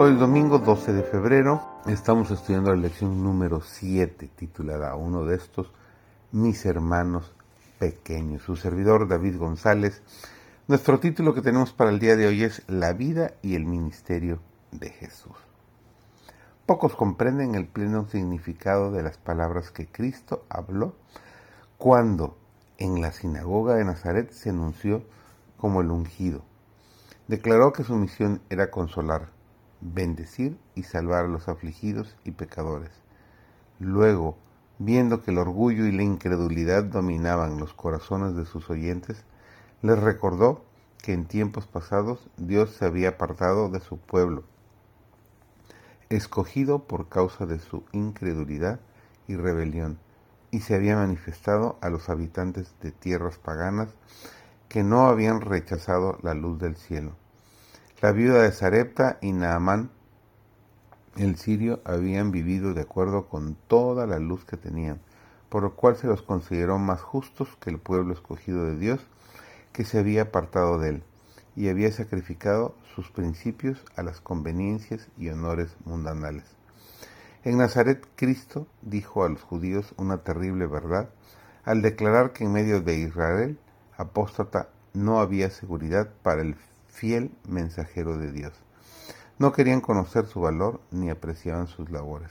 Hoy domingo 12 de febrero estamos estudiando la lección número 7 titulada Uno de estos, mis hermanos pequeños. Su servidor David González. Nuestro título que tenemos para el día de hoy es La vida y el ministerio de Jesús. Pocos comprenden el pleno significado de las palabras que Cristo habló cuando en la sinagoga de Nazaret se anunció como el ungido. Declaró que su misión era consolar bendecir y salvar a los afligidos y pecadores. Luego, viendo que el orgullo y la incredulidad dominaban los corazones de sus oyentes, les recordó que en tiempos pasados Dios se había apartado de su pueblo, escogido por causa de su incredulidad y rebelión, y se había manifestado a los habitantes de tierras paganas que no habían rechazado la luz del cielo la viuda de Sarepta y Naamán, el sirio, habían vivido de acuerdo con toda la luz que tenían, por lo cual se los consideró más justos que el pueblo escogido de Dios, que se había apartado de él, y había sacrificado sus principios a las conveniencias y honores mundanales. En Nazaret Cristo dijo a los judíos una terrible verdad al declarar que en medio de Israel apóstata no había seguridad para el fiel mensajero de Dios. No querían conocer su valor ni apreciaban sus labores.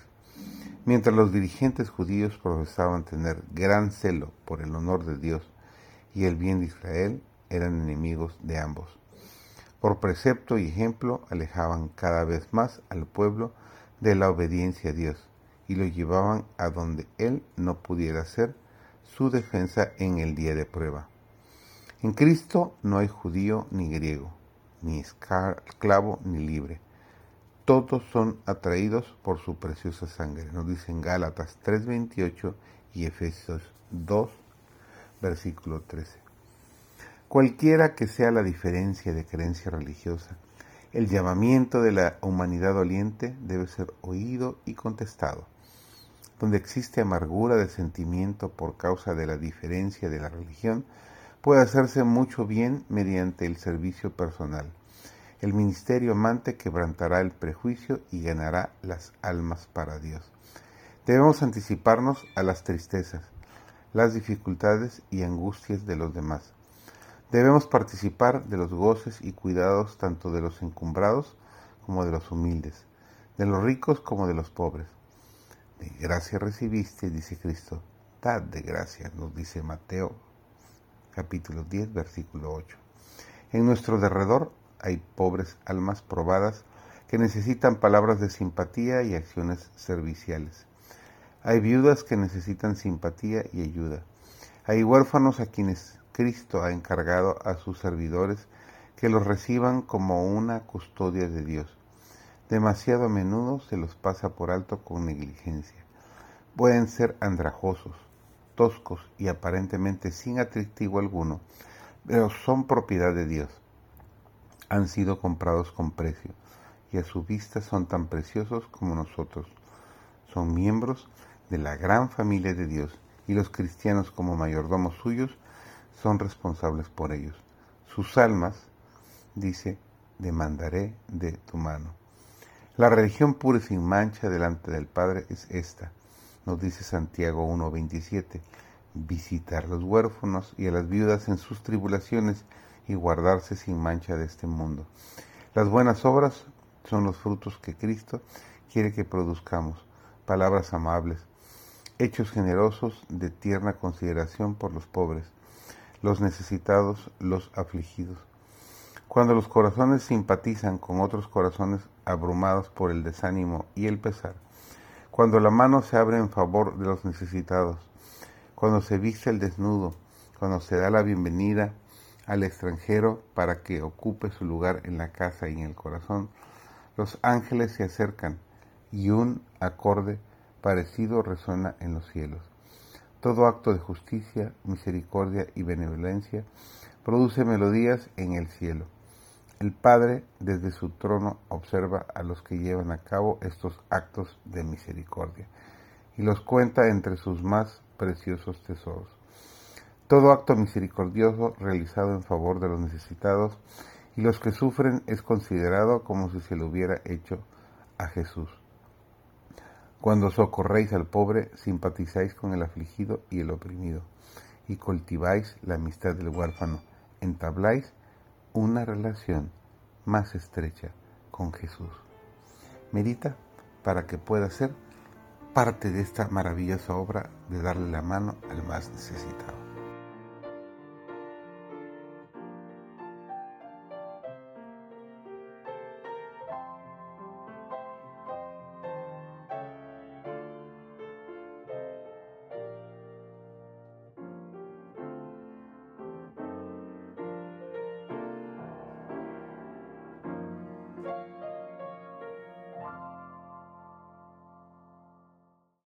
Mientras los dirigentes judíos profesaban tener gran celo por el honor de Dios y el bien de Israel, eran enemigos de ambos. Por precepto y ejemplo alejaban cada vez más al pueblo de la obediencia a Dios y lo llevaban a donde él no pudiera hacer su defensa en el día de prueba. En Cristo no hay judío ni griego, ni esclavo ni libre. Todos son atraídos por su preciosa sangre. Nos dicen Gálatas 3:28 y Efesios 2, versículo 13. Cualquiera que sea la diferencia de creencia religiosa, el llamamiento de la humanidad doliente debe ser oído y contestado. Donde existe amargura de sentimiento por causa de la diferencia de la religión, puede hacerse mucho bien mediante el servicio personal. El ministerio amante quebrantará el prejuicio y ganará las almas para Dios. Debemos anticiparnos a las tristezas, las dificultades y angustias de los demás. Debemos participar de los goces y cuidados tanto de los encumbrados como de los humildes, de los ricos como de los pobres. De gracia recibiste, dice Cristo. Dad de gracia, nos dice Mateo capítulo 10, versículo 8. En nuestro derredor hay pobres almas probadas que necesitan palabras de simpatía y acciones serviciales. Hay viudas que necesitan simpatía y ayuda. Hay huérfanos a quienes Cristo ha encargado a sus servidores que los reciban como una custodia de Dios. Demasiado a menudo se los pasa por alto con negligencia. Pueden ser andrajosos, toscos y aparentemente sin atractivo alguno, pero son propiedad de Dios. Han sido comprados con precio y a su vista son tan preciosos como nosotros. Son miembros de la gran familia de Dios y los cristianos como mayordomos suyos son responsables por ellos. Sus almas, dice, demandaré de tu mano. La religión pura y sin mancha delante del Padre es esta, nos dice Santiago 1.27, visitar a los huérfanos y a las viudas en sus tribulaciones y guardarse sin mancha de este mundo. Las buenas obras son los frutos que Cristo quiere que produzcamos, palabras amables, hechos generosos de tierna consideración por los pobres, los necesitados, los afligidos. Cuando los corazones simpatizan con otros corazones abrumados por el desánimo y el pesar, cuando la mano se abre en favor de los necesitados, cuando se viste el desnudo, cuando se da la bienvenida al extranjero para que ocupe su lugar en la casa y en el corazón, los ángeles se acercan y un acorde parecido resuena en los cielos. Todo acto de justicia, misericordia y benevolencia produce melodías en el cielo. El Padre desde su trono observa a los que llevan a cabo estos actos de misericordia y los cuenta entre sus más preciosos tesoros. Todo acto misericordioso realizado en favor de los necesitados y los que sufren es considerado como si se lo hubiera hecho a Jesús. Cuando socorréis al pobre, simpatizáis con el afligido y el oprimido, y cultiváis la amistad del huérfano, entabláis una relación más estrecha con Jesús. Medita para que puedas ser parte de esta maravillosa obra de darle la mano al más necesitado.